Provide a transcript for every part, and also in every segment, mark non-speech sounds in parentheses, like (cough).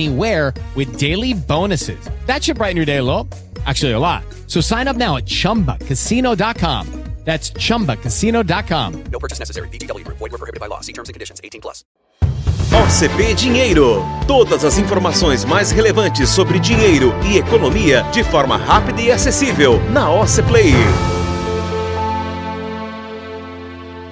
anywhere with daily bonuses. That should brighten your day a little. Actually, a lot. So sign up now at chumbacasino.com. That's chumbacasino.com. No purchase necessary. Group. Void were prohibited by law. See terms and conditions. 18 plus. OCP Dinheiro. Todas as informações mais relevantes sobre dinheiro e economia de forma rápida e acessível na OC Play.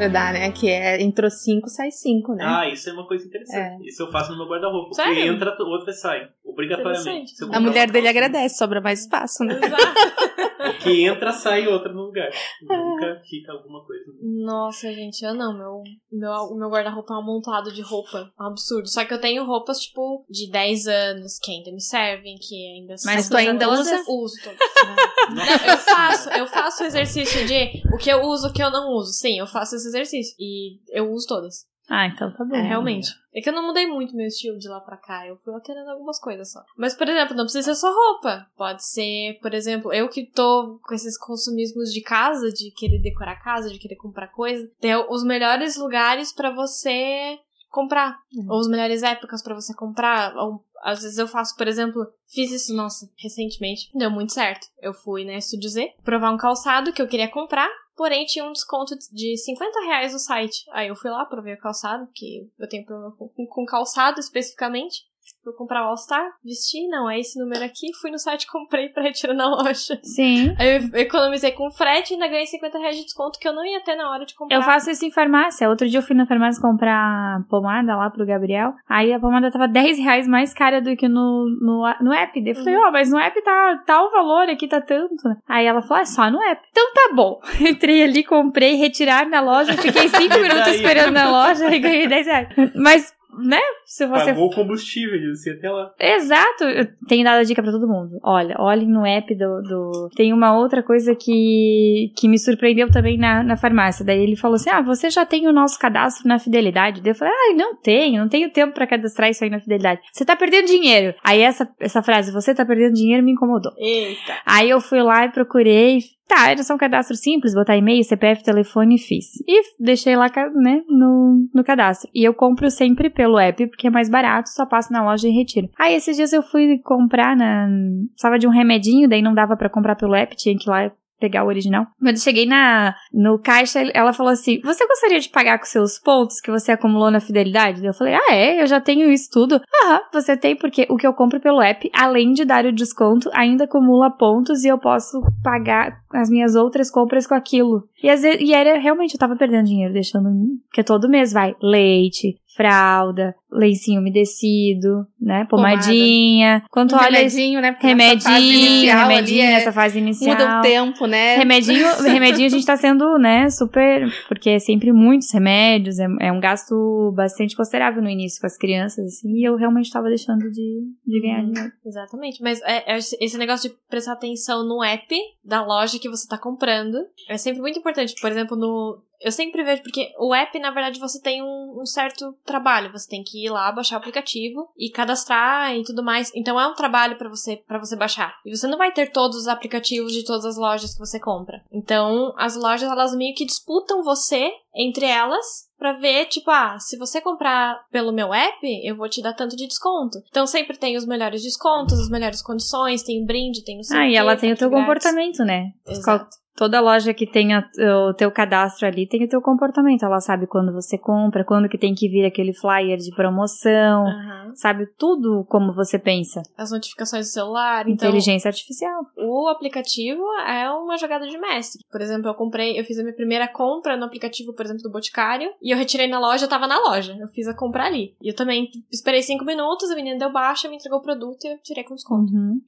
Dá, né? Que é entrou cinco, sai cinco, né? Ah, isso é uma coisa interessante. Isso eu faço no meu guarda-roupa. Porque entra, outra sai. Obrigatoriamente. A mulher dele calça, agradece, sobra mais espaço, né? O (laughs) que entra, sai outra no lugar. Nunca fica alguma coisa. Nossa, gente, eu não. Meu, meu, o meu guarda-roupa é um amontoado de roupa. É um absurdo. Só que eu tenho roupas, tipo, de 10 anos, que ainda me servem, que ainda Mas tu ainda usa? Uso todas. (laughs) Não, eu faço, eu faço o exercício de o que eu uso, o que eu não uso. Sim, eu faço esse exercício. E eu uso todas. Ah, então tá bom. É, realmente. É que eu não mudei muito meu estilo de lá pra cá. Eu fui alterando algumas coisas só. Mas, por exemplo, não precisa ser só roupa. Pode ser, por exemplo, eu que tô com esses consumismos de casa, de querer decorar a casa, de querer comprar coisa. Tem os melhores lugares pra você comprar. Ou as melhores épocas pra você comprar. Ou, às vezes eu faço, por exemplo, fiz isso, nossa, recentemente. Deu muito certo. Eu fui na Estúdio Z provar um calçado que eu queria comprar. Porém, tinha um desconto de 50 reais no site. Aí eu fui lá, provei o calçado, que eu tenho problema com- com calçado especificamente. Fui comprar o All-Star, vesti, não, é esse número aqui. Fui no site, (laughs) comprei pra retirar na loja. Sim. Aí eu economizei com frete e ainda ganhei 50 reais de desconto que eu não ia ter na hora de comprar. Eu faço isso em farmácia. Outro dia eu fui na farmácia comprar pomada lá pro Gabriel. Aí a pomada tava 10 reais mais cara do que no, no, no app. Daí eu falei, ó, mas no app tá, tá o valor, aqui tá tanto. Aí ela falou, é só no app. Então tá bom. (laughs) Entrei ali, comprei, retirar na loja. Fiquei 5 (laughs) minutos esperando na loja e ganhei 10 reais. Mas, né, se você Pagou o combustível, disse até lá. Exato, eu tenho dado a dica pra todo mundo. Olha, olhem no app do, do. Tem uma outra coisa que, que me surpreendeu também na, na farmácia. Daí ele falou assim: Ah, você já tem o nosso cadastro na fidelidade? Daí eu falei: Ah, não tenho, não tenho tempo pra cadastrar isso aí na fidelidade. Você tá perdendo dinheiro. Aí essa, essa frase, você tá perdendo dinheiro, me incomodou. Eita. Aí eu fui lá e procurei. Tá, era só um cadastro simples, botar e-mail, CPF, telefone e fiz. E deixei lá, né, no, no cadastro. E eu compro sempre pelo app, porque é mais barato, só passo na loja e retiro. Aí esses dias eu fui comprar na. Precisava de um remedinho, daí não dava pra comprar pelo app, tinha que ir lá pegar o original. Quando eu cheguei na, no caixa, ela falou assim: Você gostaria de pagar com seus pontos que você acumulou na fidelidade? Eu falei: Ah, é? Eu já tenho isso tudo. Aham, você tem, porque o que eu compro pelo app, além de dar o desconto, ainda acumula pontos e eu posso pagar as minhas outras compras com aquilo. E, às vezes, e era realmente, eu tava perdendo dinheiro, deixando. Porque todo mês vai leite, fralda, lencinho umedecido, né? Pomadinha. Quando tu Um olha. remedinho, né? Porque Remedinho, ali remedinho é- nessa fase inicial. Muda o tempo, né? Remedinho, (laughs) remedinho a gente tá sendo, né, super. Porque é sempre muitos remédios, é, é um gasto bastante considerável no início com as crianças, assim, e eu realmente tava deixando de, de ganhar dinheiro. Exatamente, mas é, é esse negócio de prestar atenção no app da loja que você tá comprando é sempre muito importante. Por exemplo, no. Eu sempre vejo, porque o app, na verdade, você tem um, um certo trabalho. Você tem que ir lá, baixar o aplicativo e cadastrar e tudo mais. Então é um trabalho pra você para você baixar. E você não vai ter todos os aplicativos de todas as lojas que você compra. Então, as lojas, elas meio que disputam você entre elas Pra ver, tipo, ah, se você comprar pelo meu app, eu vou te dar tanto de desconto. Então sempre tem os melhores descontos, as melhores condições, tem brinde, tem sei Ah, o e ela tem o teu grátis. comportamento, né? Exato. Toda loja que tem a- o teu cadastro ali tem o teu comportamento. Ela sabe quando você compra, quando que tem que vir aquele flyer de promoção, Aham. sabe tudo como você pensa. As notificações do celular, então Inteligência artificial. o aplicativo é uma jogada de mestre. Por exemplo, eu comprei, eu fiz a minha primeira compra no aplicativo por exemplo, do Boticário, e eu retirei na loja, eu tava na loja. Eu fiz a compra ali. E eu também esperei cinco minutos, a menina deu baixa, me entregou o produto e eu tirei com desconto. Uhum.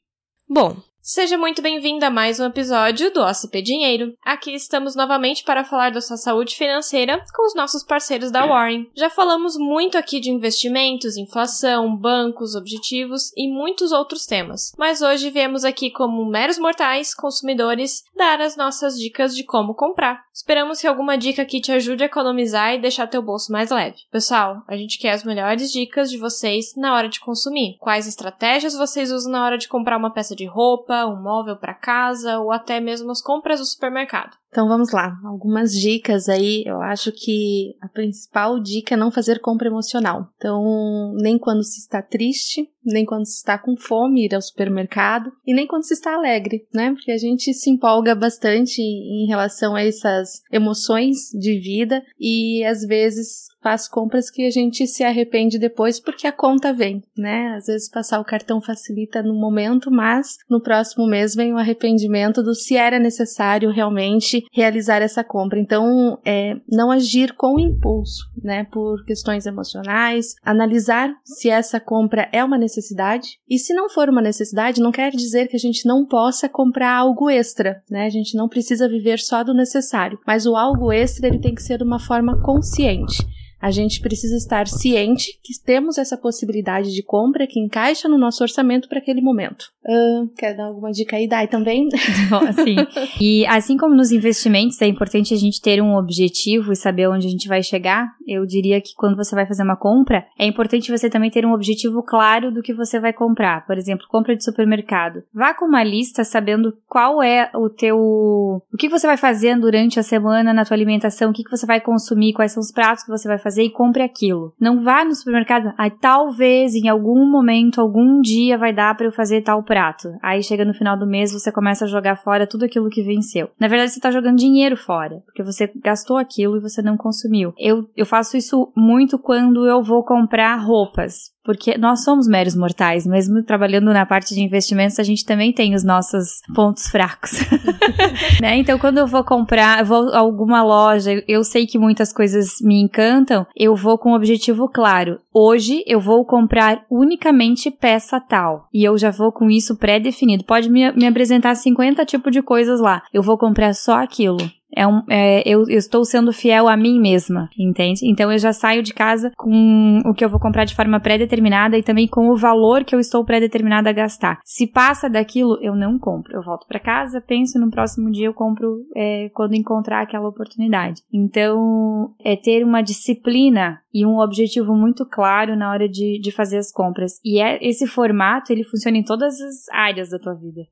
Bom, seja muito bem-vinda a mais um episódio do OCP Dinheiro. Aqui estamos novamente para falar da sua saúde financeira com os nossos parceiros da Warren. Já falamos muito aqui de investimentos, inflação, bancos, objetivos e muitos outros temas. Mas hoje viemos aqui como meros mortais, consumidores, dar as nossas dicas de como comprar. Esperamos que alguma dica aqui te ajude a economizar e deixar teu bolso mais leve. Pessoal, a gente quer as melhores dicas de vocês na hora de consumir. Quais estratégias vocês usam na hora de comprar uma peça de roupa, um móvel para casa ou até mesmo as compras do supermercado. Então vamos lá, algumas dicas aí. Eu acho que a principal dica é não fazer compra emocional. Então, nem quando se está triste, nem quando se está com fome ir ao supermercado e nem quando se está alegre, né? Porque a gente se empolga bastante em relação a essas emoções de vida e às vezes faz compras que a gente se arrepende depois porque a conta vem, né? Às vezes passar o cartão facilita no momento, mas no próximo mês vem o arrependimento do se era necessário realmente realizar essa compra. Então, é, não agir com impulso, né? Por questões emocionais, analisar se essa compra é uma necessidade e se não for uma necessidade, não quer dizer que a gente não possa comprar algo extra, né? A gente não precisa viver só do necessário, mas o algo extra ele tem que ser de uma forma consciente. A gente precisa estar ciente que temos essa possibilidade de compra que encaixa no nosso orçamento para aquele momento. Uh, quer dar alguma dica aí, Dai, também? (laughs) Sim. E assim como nos investimentos é importante a gente ter um objetivo e saber onde a gente vai chegar, eu diria que quando você vai fazer uma compra, é importante você também ter um objetivo claro do que você vai comprar. Por exemplo, compra de supermercado. Vá com uma lista sabendo qual é o teu... O que você vai fazer durante a semana na tua alimentação, o que você vai consumir, quais são os pratos que você vai fazer fazer e compre aquilo. Não vá no supermercado, aí talvez em algum momento, algum dia vai dar para eu fazer tal prato. Aí chega no final do mês, você começa a jogar fora tudo aquilo que venceu. Na verdade, você tá jogando dinheiro fora, porque você gastou aquilo e você não consumiu. Eu, eu faço isso muito quando eu vou comprar roupas porque nós somos meros mortais, mesmo trabalhando na parte de investimentos, a gente também tem os nossos pontos fracos. (laughs) né? Então, quando eu vou comprar, eu vou a alguma loja, eu sei que muitas coisas me encantam, eu vou com um objetivo claro. Hoje eu vou comprar unicamente peça tal. E eu já vou com isso pré-definido. Pode me, me apresentar 50 tipos de coisas lá. Eu vou comprar só aquilo. É um, é, eu, eu, estou sendo fiel a mim mesma, entende? Então eu já saio de casa com o que eu vou comprar de forma pré-determinada e também com o valor que eu estou pré-determinada a gastar. Se passa daquilo, eu não compro. Eu volto para casa, penso no próximo dia eu compro é, quando encontrar aquela oportunidade. Então é ter uma disciplina e um objetivo muito claro na hora de, de fazer as compras. E é, esse formato ele funciona em todas as áreas da tua vida.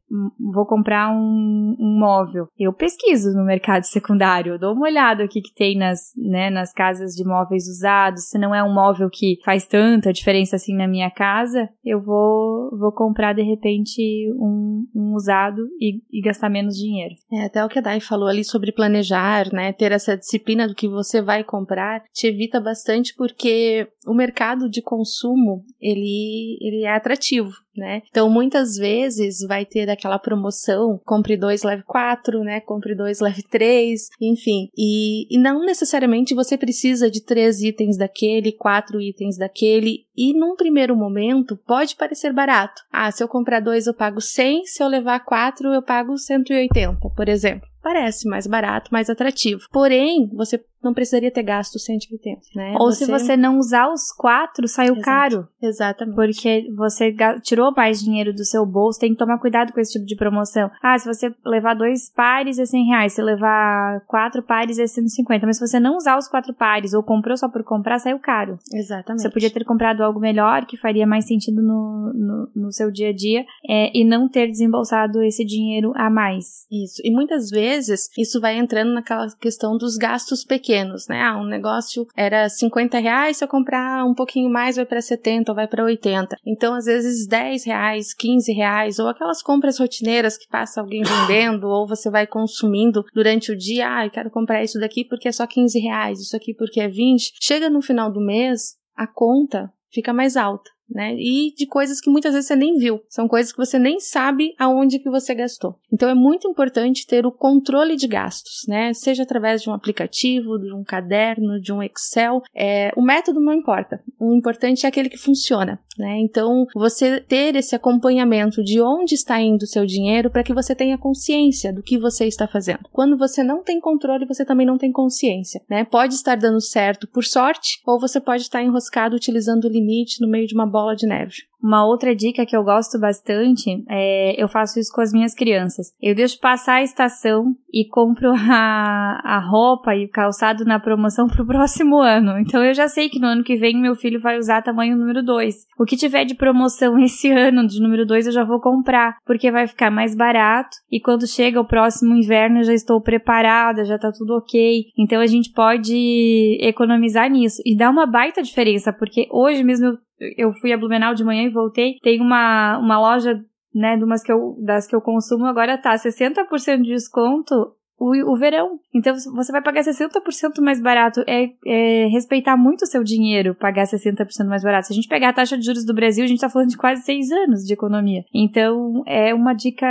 Vou comprar um, um móvel, eu pesquiso no mercado secundário. Eu dou uma olhada o que, que tem nas, né, nas casas de móveis usados. Se não é um móvel que faz tanta diferença assim na minha casa, eu vou, vou comprar de repente um, um usado e, e, gastar menos dinheiro. É, até o que a Dai falou ali sobre planejar, né? Ter essa disciplina do que você vai comprar te evita bastante porque o mercado de consumo ele, ele é atrativo né? Então, muitas vezes vai ter aquela promoção, compre dois, leve quatro, né? Compre dois, leve três, enfim. E, e não necessariamente você precisa de três itens daquele, quatro itens daquele, e num primeiro momento pode parecer barato. Ah, se eu comprar dois eu pago 100, se eu levar quatro eu pago 180, por exemplo parece mais barato, mais atrativo. Porém, você não precisaria ter gasto 180, né? Ou você... se você não usar os quatro, saiu Exato. caro. Exatamente. Porque você tirou mais dinheiro do seu bolso, tem que tomar cuidado com esse tipo de promoção. Ah, se você levar dois pares é 100 reais, se levar quatro pares é 150. Mas se você não usar os quatro pares ou comprou só por comprar, saiu caro. Exatamente. Você podia ter comprado algo melhor, que faria mais sentido no, no, no seu dia a dia, é, e não ter desembolsado esse dinheiro a mais. Isso. E muitas vezes isso vai entrando naquela questão dos gastos pequenos, né? Ah, um negócio era 50 reais, se eu comprar um pouquinho mais vai para 70 ou vai para 80. Então, às vezes, 10 reais, 15 reais, ou aquelas compras rotineiras que passa alguém (coughs) vendendo, ou você vai consumindo durante o dia, ah, eu quero comprar isso daqui porque é só 15 reais, isso aqui porque é 20. Chega no final do mês, a conta fica mais alta né? E de coisas que muitas vezes você nem viu. São coisas que você nem sabe aonde que você gastou. Então é muito importante ter o controle de gastos, né? Seja através de um aplicativo, de um caderno, de um Excel. É, o método não importa. O importante é aquele que funciona, né? Então você ter esse acompanhamento de onde está indo o seu dinheiro para que você tenha consciência do que você está fazendo. Quando você não tem controle, você também não tem consciência, né? Pode estar dando certo por sorte, ou você pode estar enroscado utilizando o limite no meio de uma bola de neve. Uma outra dica que eu gosto bastante é eu faço isso com as minhas crianças. Eu deixo passar a estação e compro (laughs) a, a roupa e o calçado na promoção pro próximo (laughs) ano. Então eu já sei que no ano que vem meu filho vai usar tamanho número 2. O que tiver de promoção (laughs) esse ano de número 2 eu já vou comprar, porque vai ficar mais barato e quando chega o próximo inverno eu já estou preparada, já tá tudo ok. Então a gente pode economizar nisso e dá uma baita diferença, porque hoje mesmo eu eu fui a Blumenau de manhã voltei. Tem uma, uma loja, né, de umas que eu, das que eu consumo, agora tá 60% de desconto o, o verão. Então você vai pagar 60% mais barato. É, é, respeitar muito o seu dinheiro pagar 60% mais barato. Se a gente pegar a taxa de juros do Brasil, a gente tá falando de quase seis anos de economia. Então é uma dica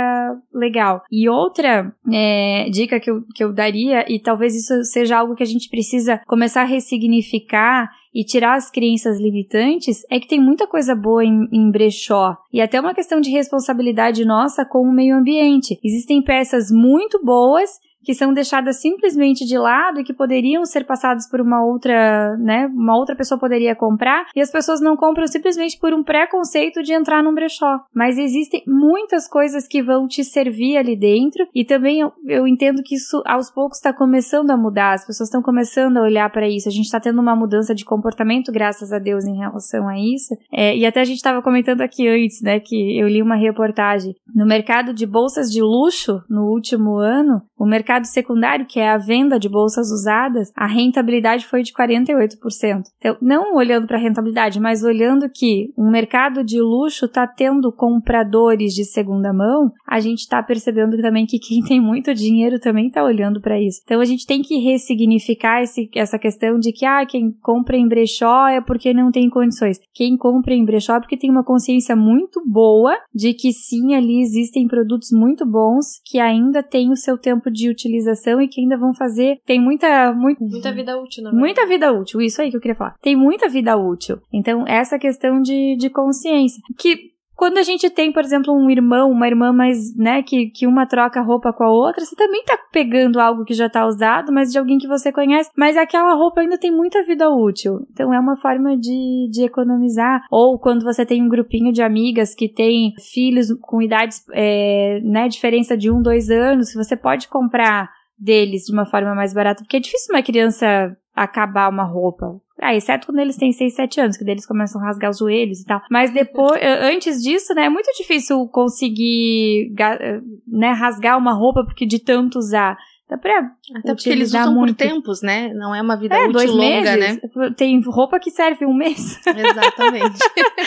legal. E outra é, dica que eu, que eu daria, e talvez isso seja algo que a gente precisa começar a ressignificar e tirar as crenças limitantes é que tem muita coisa boa em, em, brechó e até uma questão de responsabilidade nossa com o meio ambiente. Existem peças muito boas que são deixadas simplesmente de lado e que poderiam ser passadas por uma outra, né, uma outra pessoa poderia comprar, e as pessoas não compram simplesmente por um preconceito de entrar num brechó. Mas existem muitas coisas que vão te servir ali dentro, e também eu, eu entendo que isso aos poucos está começando a mudar, as pessoas estão começando a olhar para isso, a gente está tendo uma mudança de comportamento, graças a Deus, em relação a isso. É, e até a gente estava comentando aqui antes, né, que eu li uma reportagem no mercado de bolsas de luxo no último ano, o mercado secundário, que é a venda de bolsas usadas, a rentabilidade foi de 48%. Então, não olhando para a rentabilidade, mas olhando que um mercado de luxo está tendo compradores de segunda mão, a gente está percebendo também que quem tem muito dinheiro também está olhando para isso. Então, a gente tem que ressignificar esse, essa questão de que ah, quem compra em brechó é porque não tem condições. Quem compra em brechó é porque tem uma consciência muito boa de que sim, ali existem produtos muito bons que ainda têm o seu tempo de utilização e que ainda vão fazer. Tem muita. Muito, muita vida útil, né? Muita vida útil, isso aí que eu queria falar. Tem muita vida útil. Então, essa questão de, de consciência. Que quando a gente tem, por exemplo, um irmão, uma irmã mais, né, que, que uma troca roupa com a outra, você também tá pegando algo que já tá usado, mas de alguém que você conhece, mas aquela roupa ainda tem muita vida útil. Então é uma forma de, de economizar. Ou quando você tem um grupinho de amigas que tem filhos com idades, é, né, diferença de um, dois anos, você pode comprar deles de uma forma mais barata, porque é difícil uma criança acabar uma roupa. Ah, exceto quando eles têm 6, 7 anos, que deles começam a rasgar os joelhos e tal. Mas depois, (laughs) antes disso, né, é muito difícil conseguir, né, rasgar uma roupa porque de tanto usar. Dá pra Até porque eles usam muito. por tempos, né? Não é uma vida é, útil longa, meses. né? Tem roupa que serve um mês. Exatamente.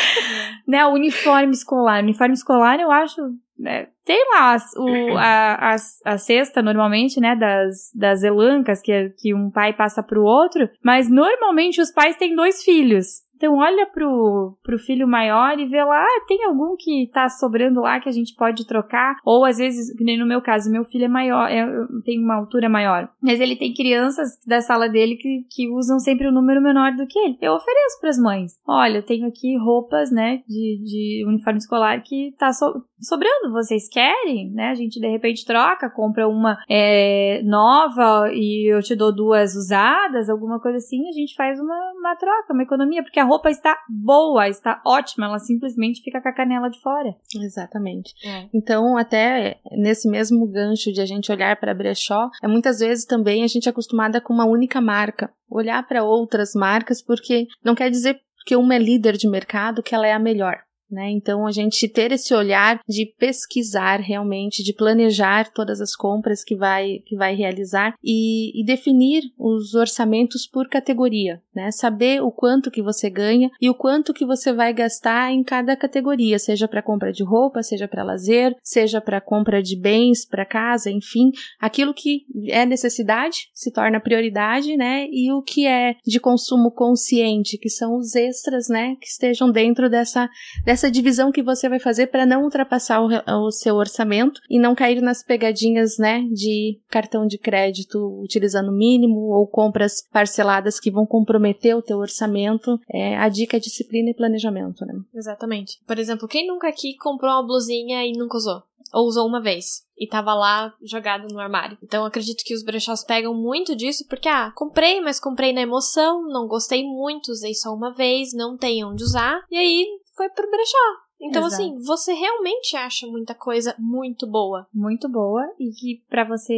(laughs) né, o uniforme escolar. O uniforme escolar eu acho né, tem lá o, (clears throat) a, a, a cesta, normalmente, né, das, das elancas que, que um pai passa pro outro, mas normalmente os pais têm dois filhos. Então olha pro, pro filho maior e vê lá, ah, tem algum que tá sobrando lá que a gente pode trocar? Ou às vezes, nem no meu caso, meu filho é maior, é, tem uma altura maior. Mas ele tem crianças da sala dele que, que usam sempre um número menor do que ele. Eu ofereço para as mães. Olha, eu tenho aqui roupas, né, de, de uniforme escolar que tá so, sobrando. Vocês querem? Né? A gente de repente troca, compra uma é, nova e eu te dou duas usadas, alguma coisa assim. A gente faz uma, uma troca, uma economia, porque a roupa está boa, está ótima, ela simplesmente fica com a canela de fora. Exatamente. É. Então, até nesse mesmo gancho de a gente olhar para brechó, é muitas vezes também a gente é acostumada com uma única marca. Olhar para outras marcas, porque não quer dizer que uma é líder de mercado que ela é a melhor. Né? Então a gente ter esse olhar de pesquisar realmente, de planejar todas as compras que vai que vai realizar e, e definir os orçamentos por categoria, né? Saber o quanto que você ganha e o quanto que você vai gastar em cada categoria, seja para compra de roupa, seja para lazer, seja para compra de bens para casa, enfim, aquilo que é necessidade se torna prioridade, né? E o que é de consumo consciente, que são os extras, né? Que estejam dentro dessa, dessa divisão que você vai fazer para não ultrapassar o, o seu orçamento e não cair nas pegadinhas, né? De cartão de crédito utilizando o mínimo ou compras parceladas que vão comprometer o teu orçamento. É, a dica é disciplina e planejamento, né? Exatamente. Por exemplo, quem nunca aqui comprou uma blusinha e nunca usou? Ou usou uma vez e tava lá jogado no armário. Então acredito que os brechós pegam muito disso porque, ah, comprei, mas comprei na emoção, não gostei muito, usei só uma vez, não tem onde usar, e aí foi pro brechó. Então, Exato. assim, você realmente acha muita coisa muito boa. muito boa e que pra você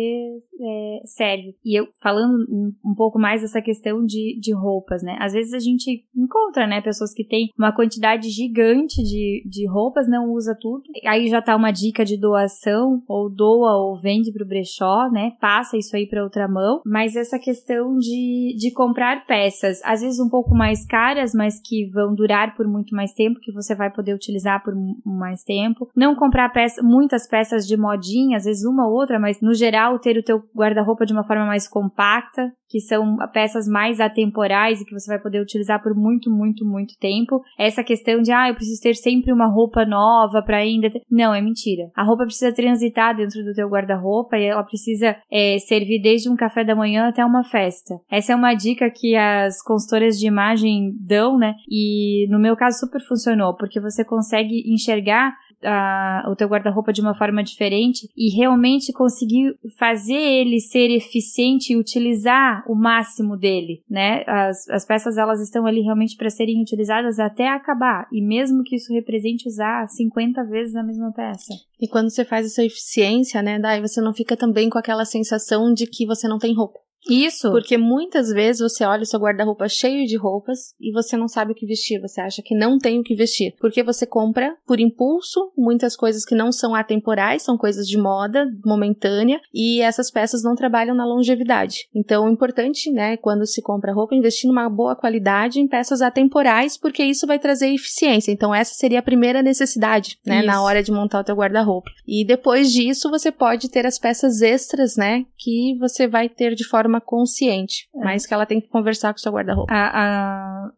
é, serve. E eu falando um, um pouco mais dessa questão de, de roupas, né? Às vezes a gente encontra, né, pessoas que têm uma quantidade gigante de, de roupas, não usa tudo. Aí já tá uma dica de doação, ou doa ou vende pro brechó, né? Passa isso aí pra outra mão. Mas essa questão de, de comprar peças, às vezes um pouco mais caras, mas que vão durar por muito mais tempo, que você vai poder utilizar por m- mais tempo. Não comprar peça, muitas peças de modinha, às vezes uma ou outra, mas no geral ter o teu guarda-roupa de uma forma mais compacta, que são peças mais atemporais e que você vai poder utilizar por muito, muito, muito tempo. Essa questão de, ah, eu preciso ter sempre uma roupa nova pra ainda. Não, é mentira. A roupa precisa transitar dentro do teu guarda-roupa e ela precisa é, servir desde um café da manhã até uma festa. Essa é uma dica que as consultoras de imagem dão, né? E no meu caso super funcionou, porque você consegue enxergar a- o teu guarda-roupa de uma forma diferente e realmente conseguir fazer ele ser eficiente e utilizar o máximo dele, né? As, as peças elas estão ali realmente para serem utilizadas até acabar e mesmo que isso represente usar 50 vezes a mesma peça. E quando você faz essa eficiência, né, daí você não fica também com aquela sensação de que você não tem roupa. Isso. Porque muitas vezes você olha o seu guarda-roupa cheio de roupas e você não sabe o que vestir, você acha que não tem o que vestir. Porque você compra por impulso muitas coisas que não são atemporais, são coisas de moda, momentânea, e essas peças não trabalham na longevidade. Então, o importante, né, quando se compra roupa, é investir numa boa qualidade em peças atemporais, porque isso vai trazer eficiência. Então, essa seria a primeira necessidade, né, Isso. na hora de montar o teu guarda-roupa. E depois disso, você pode ter as peças extras, né, que você vai ter de forma consciente, mas que ela tem que conversar com o seu guarda-roupa.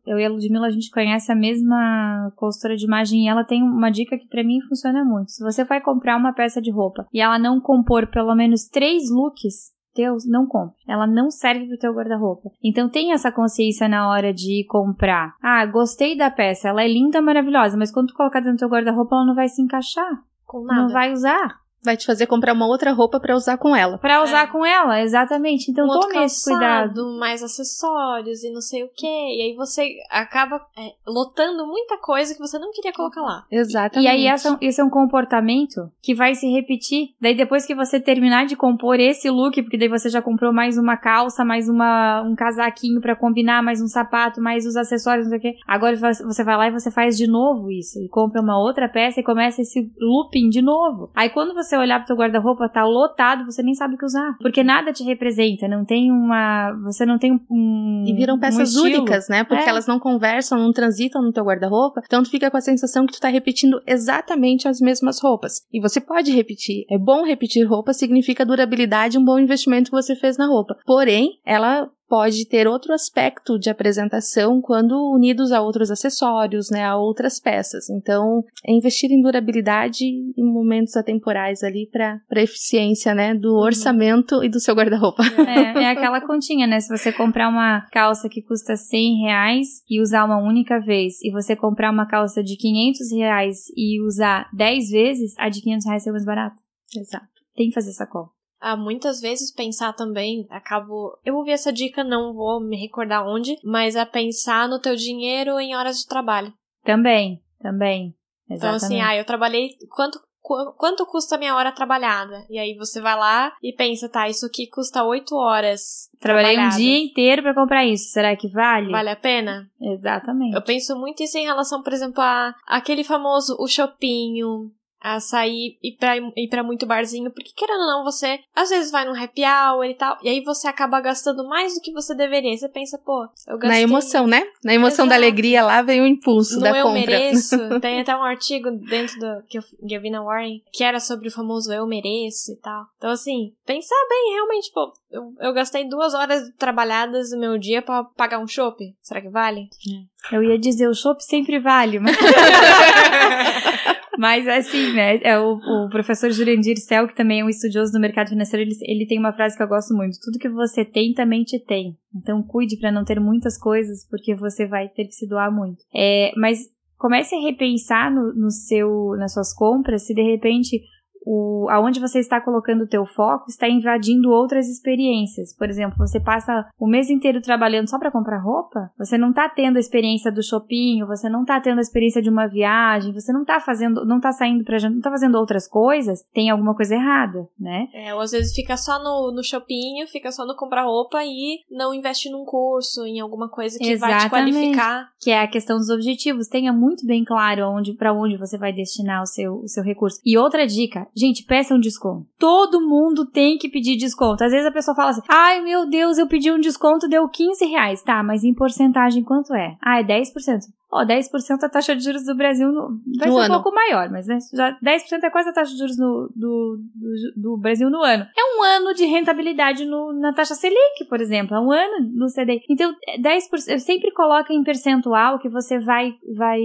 Eu e a Ludmilla, a gente conhece a mesma consultora de imagem e ela tem uma dica que pra mim funciona muito. Se você vai comprar uma peça de roupa e ela não compor pelo menos três looks, Deus, não compre. Ela não serve pro teu guarda-roupa. Então tenha essa consciência na hora de comprar. Ah, gostei da peça, ela é linda, maravilhosa, mas quando tu colocar dentro do teu guarda-roupa, ela não vai se encaixar. Com nada. Não vai usar. Vai te fazer comprar uma outra roupa pra usar com ela. Pra usar com ela, exatamente. Então um tome esse cuidado. calçado, mais acessórios e não sei o que. E aí você acaba é, lotando muita coisa que você não queria colocar lá. Exatamente. E aí, essa, esse é um comportamento que vai se repetir. Daí, depois que você terminar de compor esse look, porque daí você já comprou mais uma calça, mais uma, um casaquinho pra combinar, mais um sapato, mais os acessórios, não sei o quê. Agora você vai lá e você faz de novo isso. E compra uma outra peça e começa esse looping de novo. Aí, quando você olhar pro teu guarda-roupa, tá lotado, você nem sabe o que usar. Porque nada te representa. Não tem uma. Você não tem um. E viram um peças estilo. únicas, né? Porque É. elas não conversam, não transitam no teu guarda-roupa. Então tu fica com a sensação que tu tá repetindo exatamente as mesmas roupas. E você pode repetir. É bom repetir roupa, significa durabilidade, um bom investimento que você fez na roupa. Porém, ela pode ter outro aspecto de apresentação quando unidos a outros acessórios, né, a outras peças. Então, é investir em durabilidade em momentos atemporais ali para para eficiência, né, do orçamento e do seu guarda-roupa. É, é aquela continha, né? Se você comprar uma calça que custa 100 reais e usar uma única vez, e você comprar uma calça de 500 reais e usar 10 vezes, a de 500 reais é mais barata. Exato. Tem que fazer essa conta. Ah, muitas vezes pensar também, acabo. Eu ouvi essa dica, não vou me recordar onde, mas é pensar no teu dinheiro em horas de trabalho. Também, também. Então, Exatamente. assim, ah, eu trabalhei. Quanto, qu- quanto custa a minha hora trabalhada? E aí você vai lá e pensa, tá, isso aqui custa 8 horas. Trabalhei um dia inteiro pra comprar isso. Será que vale? Vale a pena? Exatamente. Eu penso muito isso em relação, por exemplo, a aquele famoso o shoppinho, a sair e pra, ir pra muito barzinho, porque querendo ou não, você às vezes vai num happy hour e tal, e aí você acaba gastando mais do que você deveria. E você pensa, pô, eu gastei. Na emoção, né? Na emoção da Exato. alegria lá vem o impulso Não da eu compra. mereço. (laughs) Tem até um artigo dentro do que eu, que eu vi na Warren que era sobre o famoso eu mereço e tal. Então, assim, pensar bem, realmente, pô, eu, eu gastei duas horas trabalhadas do meu dia pra pagar um chopp. Será que vale? Eu ia dizer, o chopp sempre vale, mas... (laughs) (laughs) Mas assim, né? É o, o professor Jurandir Cel, que também é um estudioso do mercado financeiro, ele, ele tem uma frase que eu gosto muito: tudo que você tem também te tem. Então cuide para não ter muitas coisas, porque você vai ter que se doar muito. É, mas comece a repensar no, no seu, nas suas compras, se de repente o, aonde você está colocando o teu foco está invadindo outras experiências. Por exemplo, você passa o mês inteiro trabalhando só para comprar roupa, você não está tendo a experiência do shopping, você não está tendo a experiência de uma viagem, você não está fazendo, não tá saindo pra gente, não tá fazendo outras coisas, tem alguma coisa errada, né? É, ou às vezes fica só no, no shopping, fica só no comprar roupa e não investe num curso, em alguma coisa que vai te Exatamente. qualificar. que é a questão dos objetivos. Tenha muito bem claro onde, para onde você vai destinar o seu, o seu recurso. E outra dica, gente, peça um desconto. Todo mundo tem que pedir desconto. Às vezes a pessoa fala assim, ai meu Deus, eu pedi um desconto, deu 15 reais. Tá, mas em porcentagem quanto é? Ah, é 10%. Ó, 10% a taxa de juros do Brasil no, vai No ser ano. um pouco maior, mas né, já 10% é quase a taxa de juros no- do, do, do Brasil no ano. É um ano de rentabilidade no- na taxa Selic, por exemplo. É um ano no CDI. Então, é 10%, sempre coloca em percentual que você vai, vai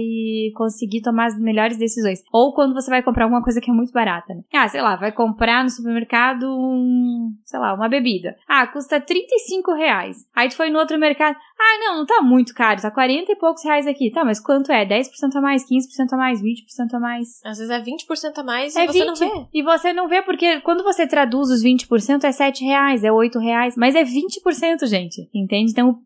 conseguir tomar as melhores decisões. Ou quando você vai comprar alguma coisa que é muito barata, né? Ah, sei lá, vai comprar no supermercado um, sei lá, uma bebida. Ah, custa 35 reais. Aí tu foi no outro mercado. Ah, não, não tá muito caro, tá 40 e poucos reais aqui. Tá, mas quanto é? 10% a mais, 15% a mais, 20% a mais? Às vezes é 20% a mais É e você 20. não vê. E você não vê porque quando você traduz os 20% é 7 reais, é 8 reais, mas é 20%, gente. Entende? Então,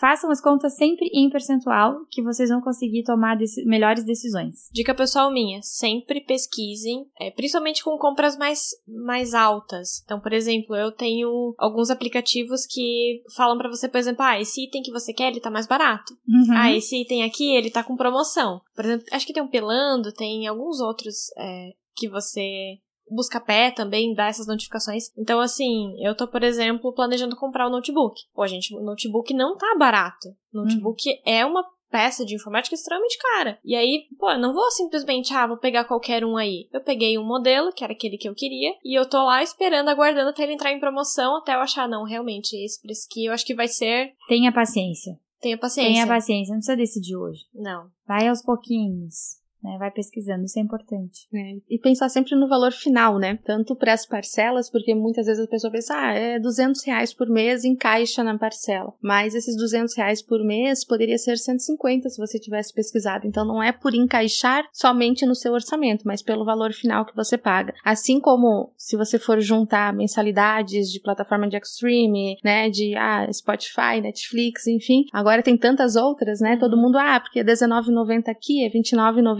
façam as contas sempre em percentual que vocês vão conseguir tomar deci- melhores decisões. Dica pessoal minha, sempre pesquisem, é, principalmente com compras mais, mais altas. Então, por exemplo, eu tenho alguns aplicativos que falam pra você, por exemplo, ah, esse item que você quer, ele tá mais barato. Uhum. Ah, esse item aqui, ele tá com promoção. Por exemplo, acho que tem um Pelando, tem alguns outros é, que você... Busca pé também dá essas notificações. Então, assim, eu tô, por exemplo, planejando comprar o notebook. Pô, gente, o notebook não tá barato. Notebook é uma peça de informática extremamente cara. E aí, pô, eu não vou simplesmente, ah, vou pegar qualquer um aí. Eu peguei um modelo, que era aquele que eu queria, e eu tô lá esperando, aguardando até ele entrar em promoção, até eu achar, não, realmente, esse preço aqui eu acho que vai ser. Tenha paciência. Tenha paciência. Tenha paciência, não precisa decidir hoje. Não. Vai aos pouquinhos. Né? Vai pesquisando, isso é importante. É, E pensar sempre no valor final, né? Tanto para as parcelas, porque muitas vezes a pessoa pensa, ah, é 200 reais por mês, encaixa na parcela. Mas esses 200 reais por mês poderia ser 150 se você tivesse pesquisado. Então não é por encaixar somente no seu orçamento, mas pelo valor final que você paga. Assim como se você for juntar mensalidades de plataforma de Extreme, né, de ah, Spotify, Netflix, enfim. Agora tem tantas outras, né? Todo mundo, ah, porque é R$19,90 aqui, é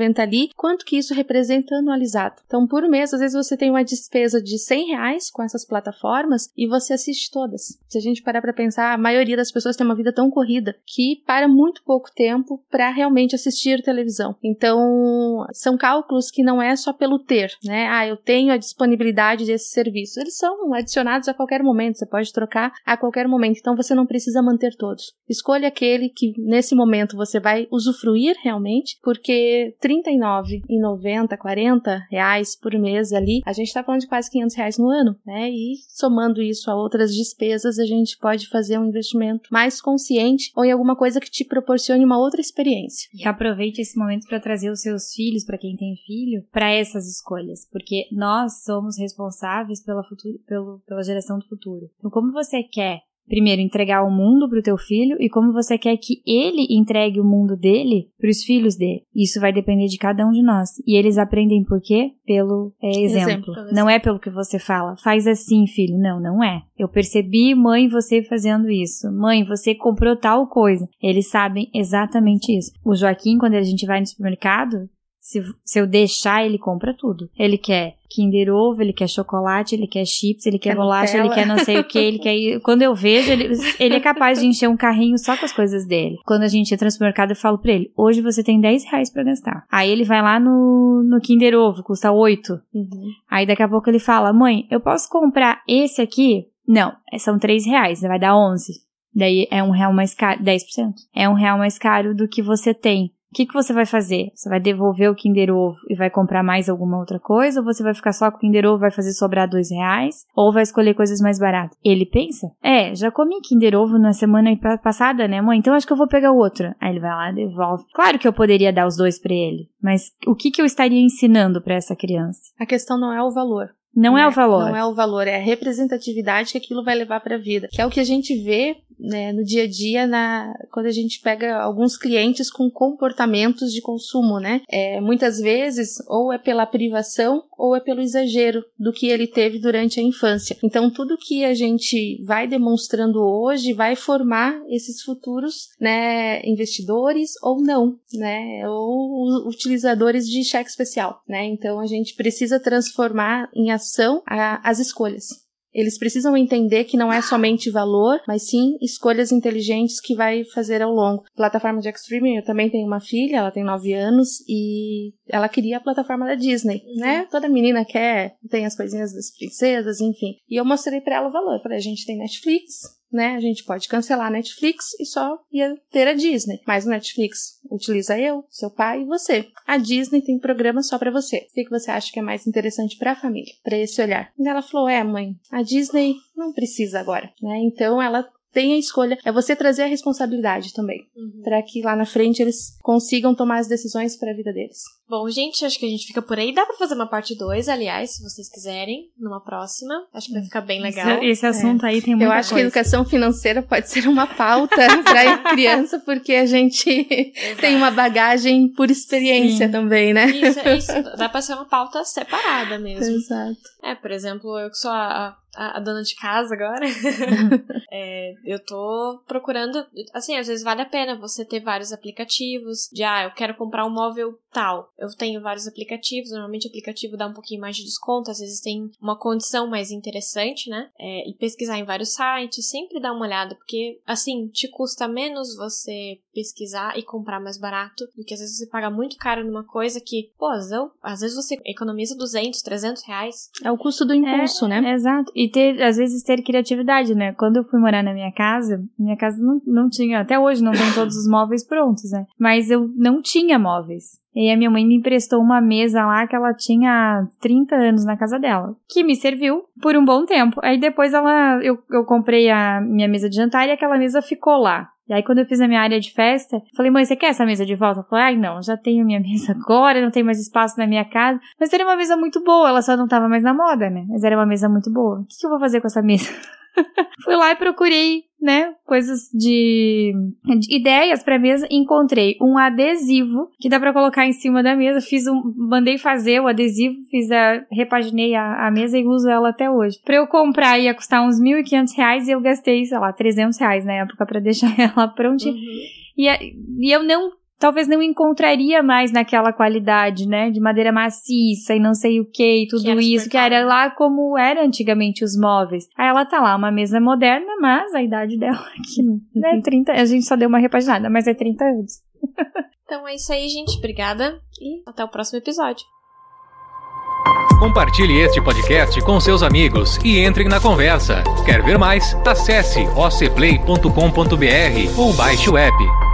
R$29,90 ali. Quanto que isso representa anualizado? Então, por mês, às vezes você tem uma despesa de 100 reais com essas plataformas e você assiste todas. Se a gente parar pra pensar, a maioria das pessoas tem uma vida tão corrida que para muito pouco tempo para realmente assistir televisão. Então, são cálculos que não é só pelo ter, né? Ah, eu tenho a disponibilidade desses serviços. Eles são adicionados a qualquer momento, você pode trocar a qualquer momento. Então, você não precisa manter todos. Escolha aquele que nesse momento você vai usufruir realmente, porque R$ 39,90, 40 reais por mês ali, a gente tá falando de quase 500 reais no ano, né? E somando isso a outras despesas, a gente pode fazer um investimento mais consciente ou em alguma coisa que te proporcione uma outra experiência. E aproveite esse momento para trazer os seus filhos, para quem tem filho, para essas escolhas, porque nós somos responsáveis pela, futuro, pelo, pela geração do futuro. Então, como você quer primeiro entregar o mundo para o teu filho e como você quer que ele entregue o mundo dele para os filhos dele. Isso vai depender de cada um de nós. E eles aprendem por quê? Pelo é, exemplo. Exemplo. Não é pelo que você fala. Faz assim, filho. Não, não é. Eu percebi, mãe, você fazendo isso. Mãe, você comprou tal coisa. Eles sabem exatamente isso. O Joaquim, quando a gente vai no supermercado, Se, se eu deixar, ele compra tudo. Ele quer Kinder Ovo, ele quer chocolate, ele quer chips, ele quer, Quer bolacha, ele Nutella. quer não sei o que, ele quer. Quando eu vejo, ele, ele é capaz de encher um carrinho só com as coisas dele. Quando a gente entra no supermercado, eu falo pra ele: hoje você tem 10 reais pra gastar. Aí ele vai lá no, no Kinder Ovo, custa 8. Uhum. Aí daqui a pouco ele fala: mãe, eu posso comprar esse aqui? Não, são 3 reais, vai dar 11. Daí é um real mais caro, 10%. É um real mais caro do que você tem. O que, que você vai fazer? Você vai devolver o Kinder Ovo e vai comprar mais alguma outra coisa? Ou você vai ficar só com o Kinder Ovo e vai fazer sobrar dois reais? Ou vai escolher coisas mais baratas? Ele pensa? É, já comi Kinder Ovo na semana pa- passada, né, mãe? Então acho que eu vou pegar o outro. Aí ele vai lá devolve. Claro que eu poderia dar os dois pra ele, mas o que, que eu estaria ensinando pra essa criança? A questão não é o valor. Não é né? o valor. Não é o valor, é a representatividade que aquilo vai levar para a vida. Que é o que a gente vê né, no dia a dia na, quando a gente pega alguns clientes com comportamentos de consumo, né? É, muitas vezes, ou é pela privação ou é pelo exagero do que ele teve durante a infância. Então, tudo que a gente vai demonstrando hoje vai formar esses futuros, né, investidores ou não, né, ou utilizadores de cheque especial, né? Então, a gente precisa transformar em ação a- as escolhas. Eles precisam entender que não é somente valor, mas sim escolhas inteligentes que vai fazer ao longo. Plataforma de Extreme, eu também tenho uma filha, ela tem 9 anos e ela queria a plataforma da Disney, né? Toda menina quer, tem as coisinhas das princesas, enfim. E eu mostrei pra ela o valor. Falei, a gente tem Netflix, né? A gente pode cancelar a Netflix e só ia ter a Disney. Mas o Netflix utiliza eu, seu pai e você. A Disney tem programa só pra você. O que, você acha que é mais interessante pra família? Pra esse olhar. E ela falou: "É, mãe, a Disney não precisa agora", né? Então ela tem a escolha, é você trazer a responsabilidade também, Uhum. Pra que lá na frente eles consigam tomar as decisões pra vida deles. Bom, gente, acho que a gente fica por aí. Dá pra fazer uma parte 2, aliás, se vocês quiserem, numa próxima. Acho que vai ficar bem legal. Esse, esse assunto aí tem muita Eu acho que a coisa. educação financeira pode ser uma pauta (laughs) pra criança, porque a gente tem uma bagagem por experiência Sim. também, né? Isso, isso dá pra ser uma pauta separada mesmo. (laughs) Exato. É, por exemplo, eu que sou a, a, a dona de casa agora, (laughs) é, eu tô procurando. Assim, às vezes vale a pena você ter vários aplicativos. De, ah, eu quero comprar um móvel tal. Eu tenho vários aplicativos. Normalmente o aplicativo dá um pouquinho mais de desconto. Às vezes tem uma condição mais interessante, né? É, e pesquisar em vários sites. Sempre dá uma olhada, porque, assim, te custa menos você pesquisar e comprar mais barato do que às vezes você paga muito caro numa coisa que, pô, às vezes- às vezes você economiza 200, 300 reais. É o custo do impulso, né? Exato. E ter, às vezes, ter criatividade, né? Quando eu fui morar na minha casa, minha casa não, não tinha, até hoje não tem todos os móveis prontos, né? Mas eu não tinha móveis. E a minha mãe me emprestou uma mesa lá que ela tinha há 30 anos na casa dela, que me serviu por um bom tempo. Aí depois ela, eu, eu comprei a minha mesa de jantar e aquela mesa ficou lá. E aí, quando eu fiz a minha área de festa, falei, mãe, você quer essa mesa de volta? Ela falou, ai, não, já tenho minha (laughs) mesa agora, não tem mais espaço na minha casa. Mas era uma mesa muito boa, ela só não tava mais na moda, né? Mas era uma mesa muito boa. O que, que eu vou fazer com essa mesa? (laughs) (laughs) Fui lá e procurei, né, coisas de, de ideias pra mesa. Encontrei um adesivo que dá pra colocar em cima da mesa. Fiz um, mandei fazer o adesivo, fiz a, repaginei a, a mesa e uso ela até hoje. Pra eu comprar ia custar uns 1.500 reais e eu gastei, sei lá, 300 reais na época pra (laughs) deixar ela prontinha. E, a- e eu não, talvez não encontraria mais naquela qualidade, né? De madeira maciça e não sei o que e tudo super isso, que era lá como era antigamente os móveis. Aí ela tá lá, uma mesa moderna, mas a idade dela (laughs) aqui, né? 30, a gente só deu uma repaginada, mas é 30 anos. (laughs) Então é isso aí, gente. Obrigada e até o próximo episódio. Compartilhe este podcast com seus amigos e entrem na conversa. Quer ver mais? Acesse ocplay.com.br ou baixe o app.